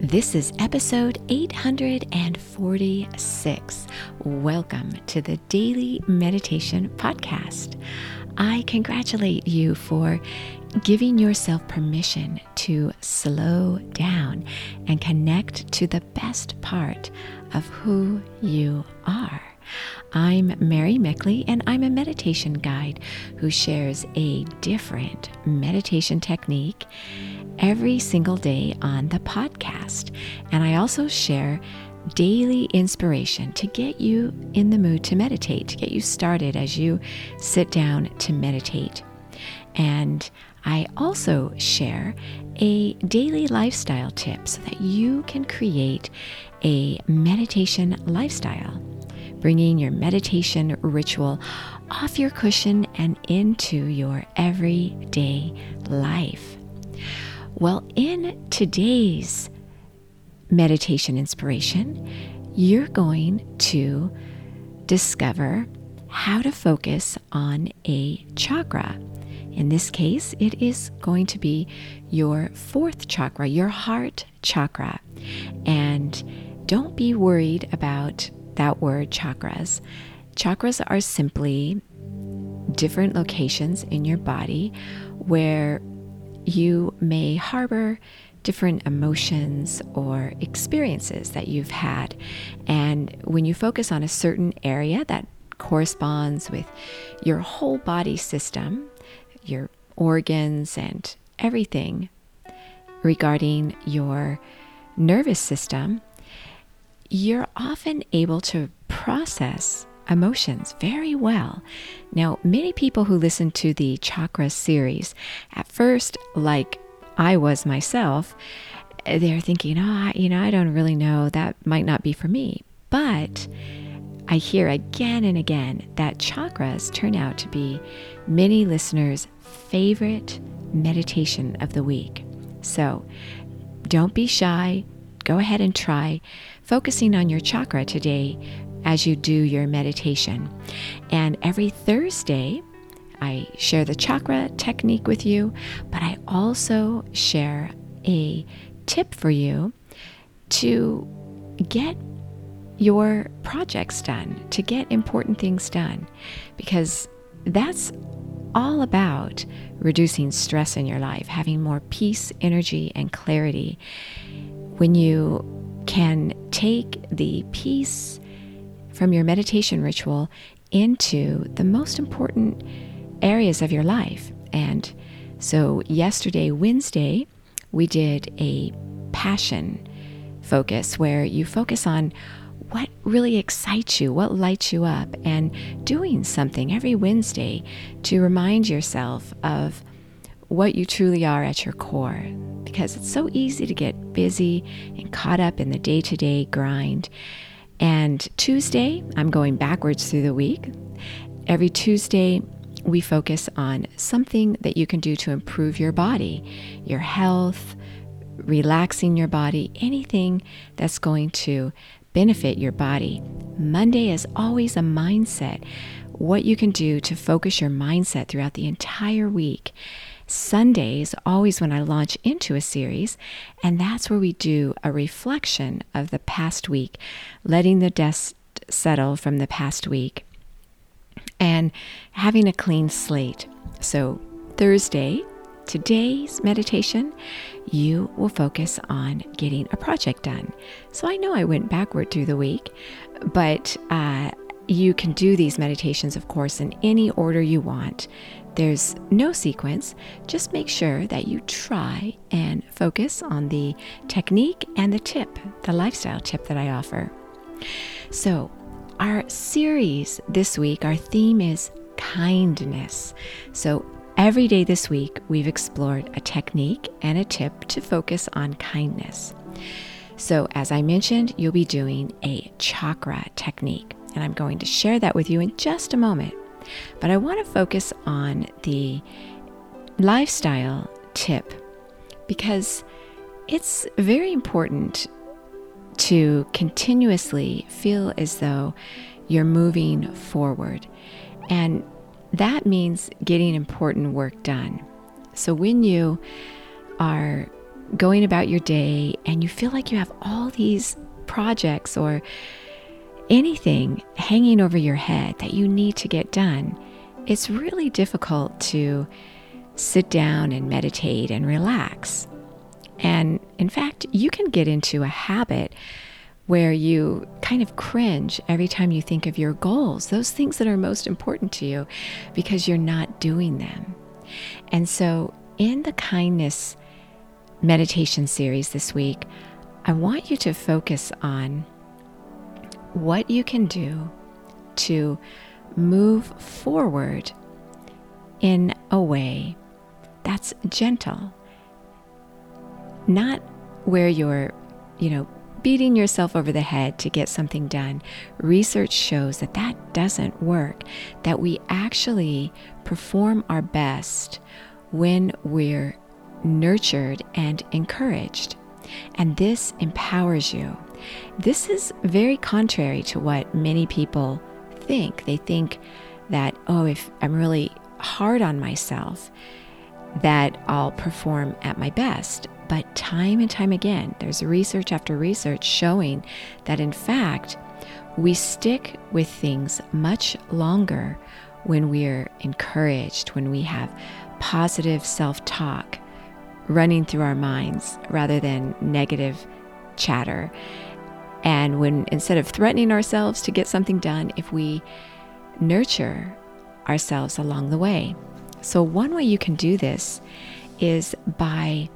This is episode 846. Welcome to the Daily Meditation Podcast. I congratulate you for giving yourself permission to slow down and connect to the best part of who you are. I'm Mary Meckley, and I'm a meditation guide who shares a different meditation technique every single day on the podcast. And I also share daily inspiration to get you in the mood to meditate, to get you started as you sit down to meditate. And I also share a daily lifestyle tip so that you can create a meditation lifestyle, bringing your meditation ritual off your cushion and into your everyday life. Well, in today's meditation inspiration, you're going to discover how to focus on a chakra. In this case, it is going to be your fourth chakra, your heart chakra. And don't be worried about that word chakras. Chakras are simply different locations in your body where you may harbor different emotions or experiences that you've had. And when you focus on a certain area that corresponds with your whole body system, your organs, and everything regarding your nervous system, you're often able to process emotions very well. Now, many people who listen to the chakra series, at first, like I was myself, they're thinking, oh, you know, I don't really know. That might not be for me. But I hear again and again that chakras turn out to be many listeners' favorite meditation of the week. So don't be shy. Go ahead and try focusing on your chakra today as you do your meditation. And every Thursday, I share the chakra technique with you, but I also share a tip for you to get your projects done, to get important things done, because that's all about reducing stress in your life, having more peace, energy, and clarity. When you can take the peace from your meditation ritual into the most important areas of your life. And so, yesterday, Wednesday, we did a passion focus where you focus on what really excites you, what lights you up, and doing something every Wednesday to remind yourself of what you truly are at your core. Because it's so easy to get busy and caught up in the day to day grind. And Tuesday, I'm going backwards through the week. Every Tuesday, we focus on something that you can do to improve your body, your health, relaxing your body, anything that's going to benefit your body. Monday is always a mindset, what you can do to focus your mindset throughout the entire week. Sundays, always when I launch into a series, and that's where we do a reflection of the past week, letting the dust settle from the past week and having a clean slate. So, Thursday, today's meditation, you will focus on getting a project done. So, I know I went backward through the week, but uh, you can do these meditations, of course, in any order you want. There's no sequence. Just make sure that you try and focus on the technique and the tip, the lifestyle tip that I offer. So, our series this week, our theme is kindness. So, every day this week, we've explored a technique and a tip to focus on kindness. So, as I mentioned, you'll be doing a chakra technique, and I'm going to share that with you in just a moment. But I want to focus on the lifestyle tip because it's very important to continuously feel as though you're moving forward. And that means getting important work done. So when you are going about your day and you feel like you have all these projects or anything hanging over your head that you need to get done, it's really difficult to sit down and meditate and relax. And in fact, you can get into a habit where you kind of cringe every time you think of your goals, those things that are most important to you, because you're not doing them. And so, in the kindness meditation series this week, I want you to focus on what you can do to move forward in a way that's gentle, not where you're, you know, beating yourself over the head to get something done. Research shows that that doesn't work, that we actually perform our best when we're nurtured and encouraged. And this empowers you. This is very contrary to what many people think. They think that, oh, if I'm really hard on myself, that I'll perform at my best. But time and time again, there's research after research showing that in fact, we stick with things much longer when we're encouraged, when we have positive self talk running through our minds rather than negative chatter. And when instead of threatening ourselves to get something done, if we nurture ourselves along the way. So, one way you can do this is by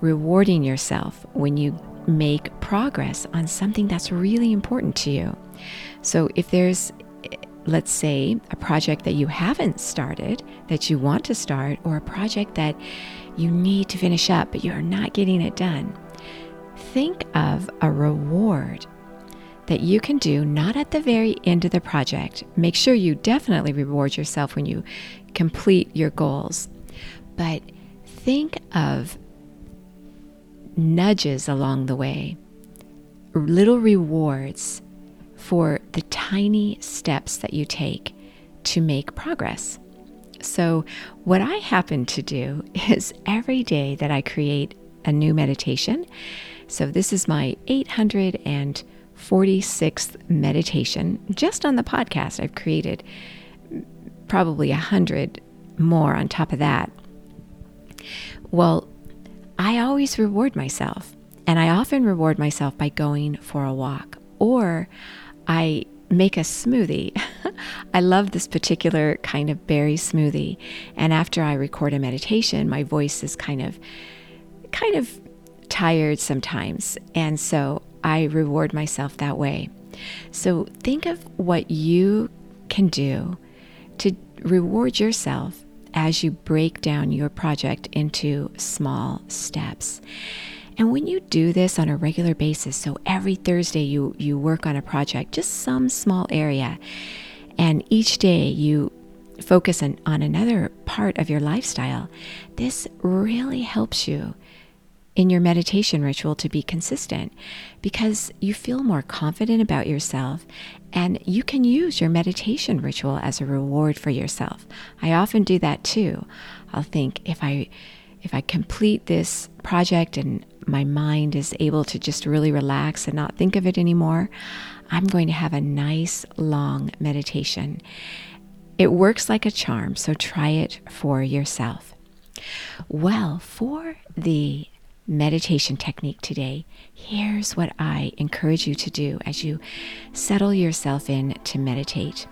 rewarding yourself when you make progress on something that's really important to you. So, if there's let's say a project that you haven't started that you want to start, or a project that you need to finish up but you're not getting it done, think of a reward that you can do not at the very end of the project. Make sure you definitely reward yourself when you complete your goals, but think of nudges along the way, little rewards for the tiny steps that you take to make progress. So, what I happen to do is every day that I create a new meditation, so this is my 846th meditation just on the podcast. I've created probably a hundred more on top of that. Well, I always reward myself, and I often reward myself by going for a walk or I make a smoothie. I love this particular kind of berry smoothie. And after I record a meditation, my voice is kind of kind of tired sometimes. And so I reward myself that way. So think of what you can do to reward yourself as you break down your project into small steps. And when you do this on a regular basis, so every Thursday you, you work on a project, just some small area, and each day you focus on, on another part of your lifestyle, this really helps you in your meditation ritual to be consistent because you feel more confident about yourself and you can use your meditation ritual as a reward for yourself. I often do that too. I'll think if I if I complete this project and my mind is able to just really relax and not think of it anymore, I'm going to have a nice long meditation. It works like a charm, so try it for yourself. Well, for the meditation technique today, here's what I encourage you to do as you settle yourself in to meditate.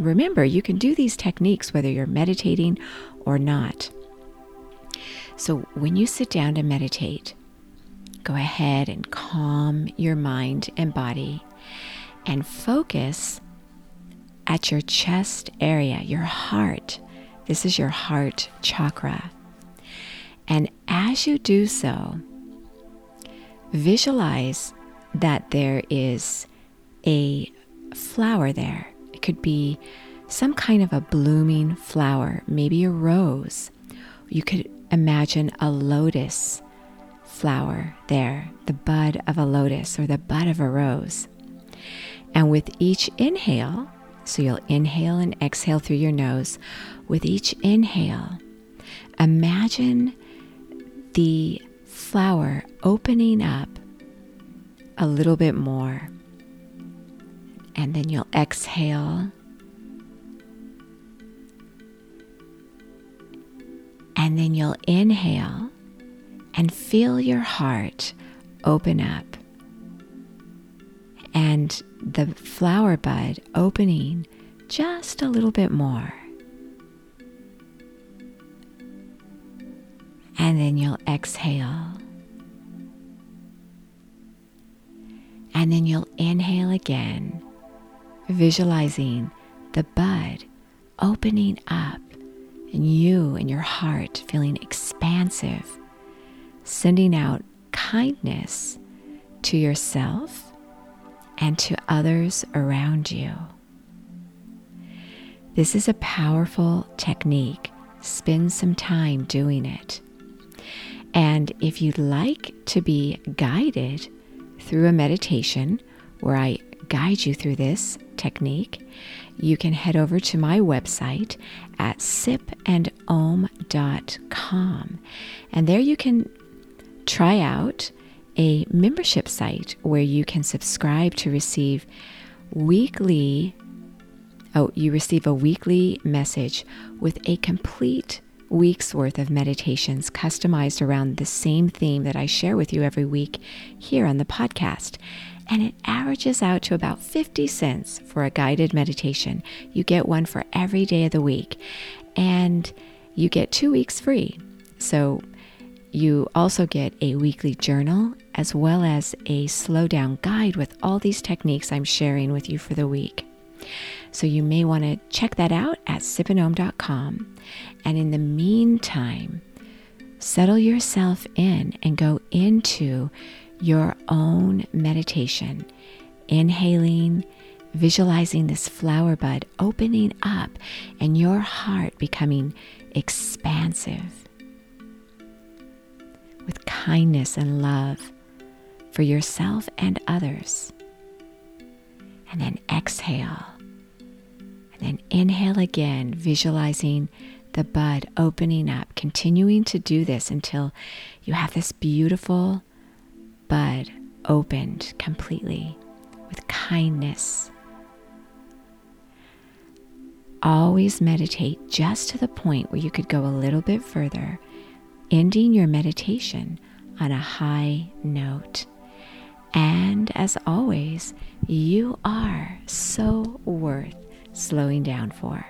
Remember, you can do these techniques whether you're meditating or not. So, when you sit down to meditate, go ahead and calm your mind and body and focus at your chest area, your heart. This is your heart chakra. And as you do so, visualize that there is a flower there. It could be some kind of a blooming flower, maybe a rose. You could imagine a lotus flower there, the bud of a lotus or the bud of a rose. And with each inhale, so you'll inhale and exhale through your nose, with each inhale, imagine the flower opening up a little bit more. And then you'll exhale. And then you'll inhale and feel your heart open up. And the flower bud opening just a little bit more. And then you'll exhale. And then you'll inhale again, visualizing the bud opening up and you and your heart feeling expansive, sending out kindness to yourself and to others around you. This is a powerful technique. Spend some time doing it. And if you'd like to be guided through a meditation where I guide you through this technique, you can head over to my website at sipandom.com. And there you can try out a membership site where you can subscribe to receive weekly oh you receive a weekly message with a complete week's worth of meditations customized around the same theme that I share with you every week here on the podcast. And it averages out to about 50 cents for a guided meditation. You get one for every day of the week, and you get two weeks free. So you also get a weekly journal as well as a slow down guide with all these techniques I'm sharing with you for the week. So you may want to check that out at sipandom.com. And in the meantime, settle yourself in and go into your own meditation, inhaling, visualizing this flower bud opening up and your heart becoming expansive with kindness and love for yourself and others. And then exhale. And then inhale again, visualizing the bud opening up, continuing to do this until you have this beautiful bud opened completely with kindness. Always meditate just to the point where you could go a little bit further, ending your meditation on a high note. And as always, you are so worth slowing down for.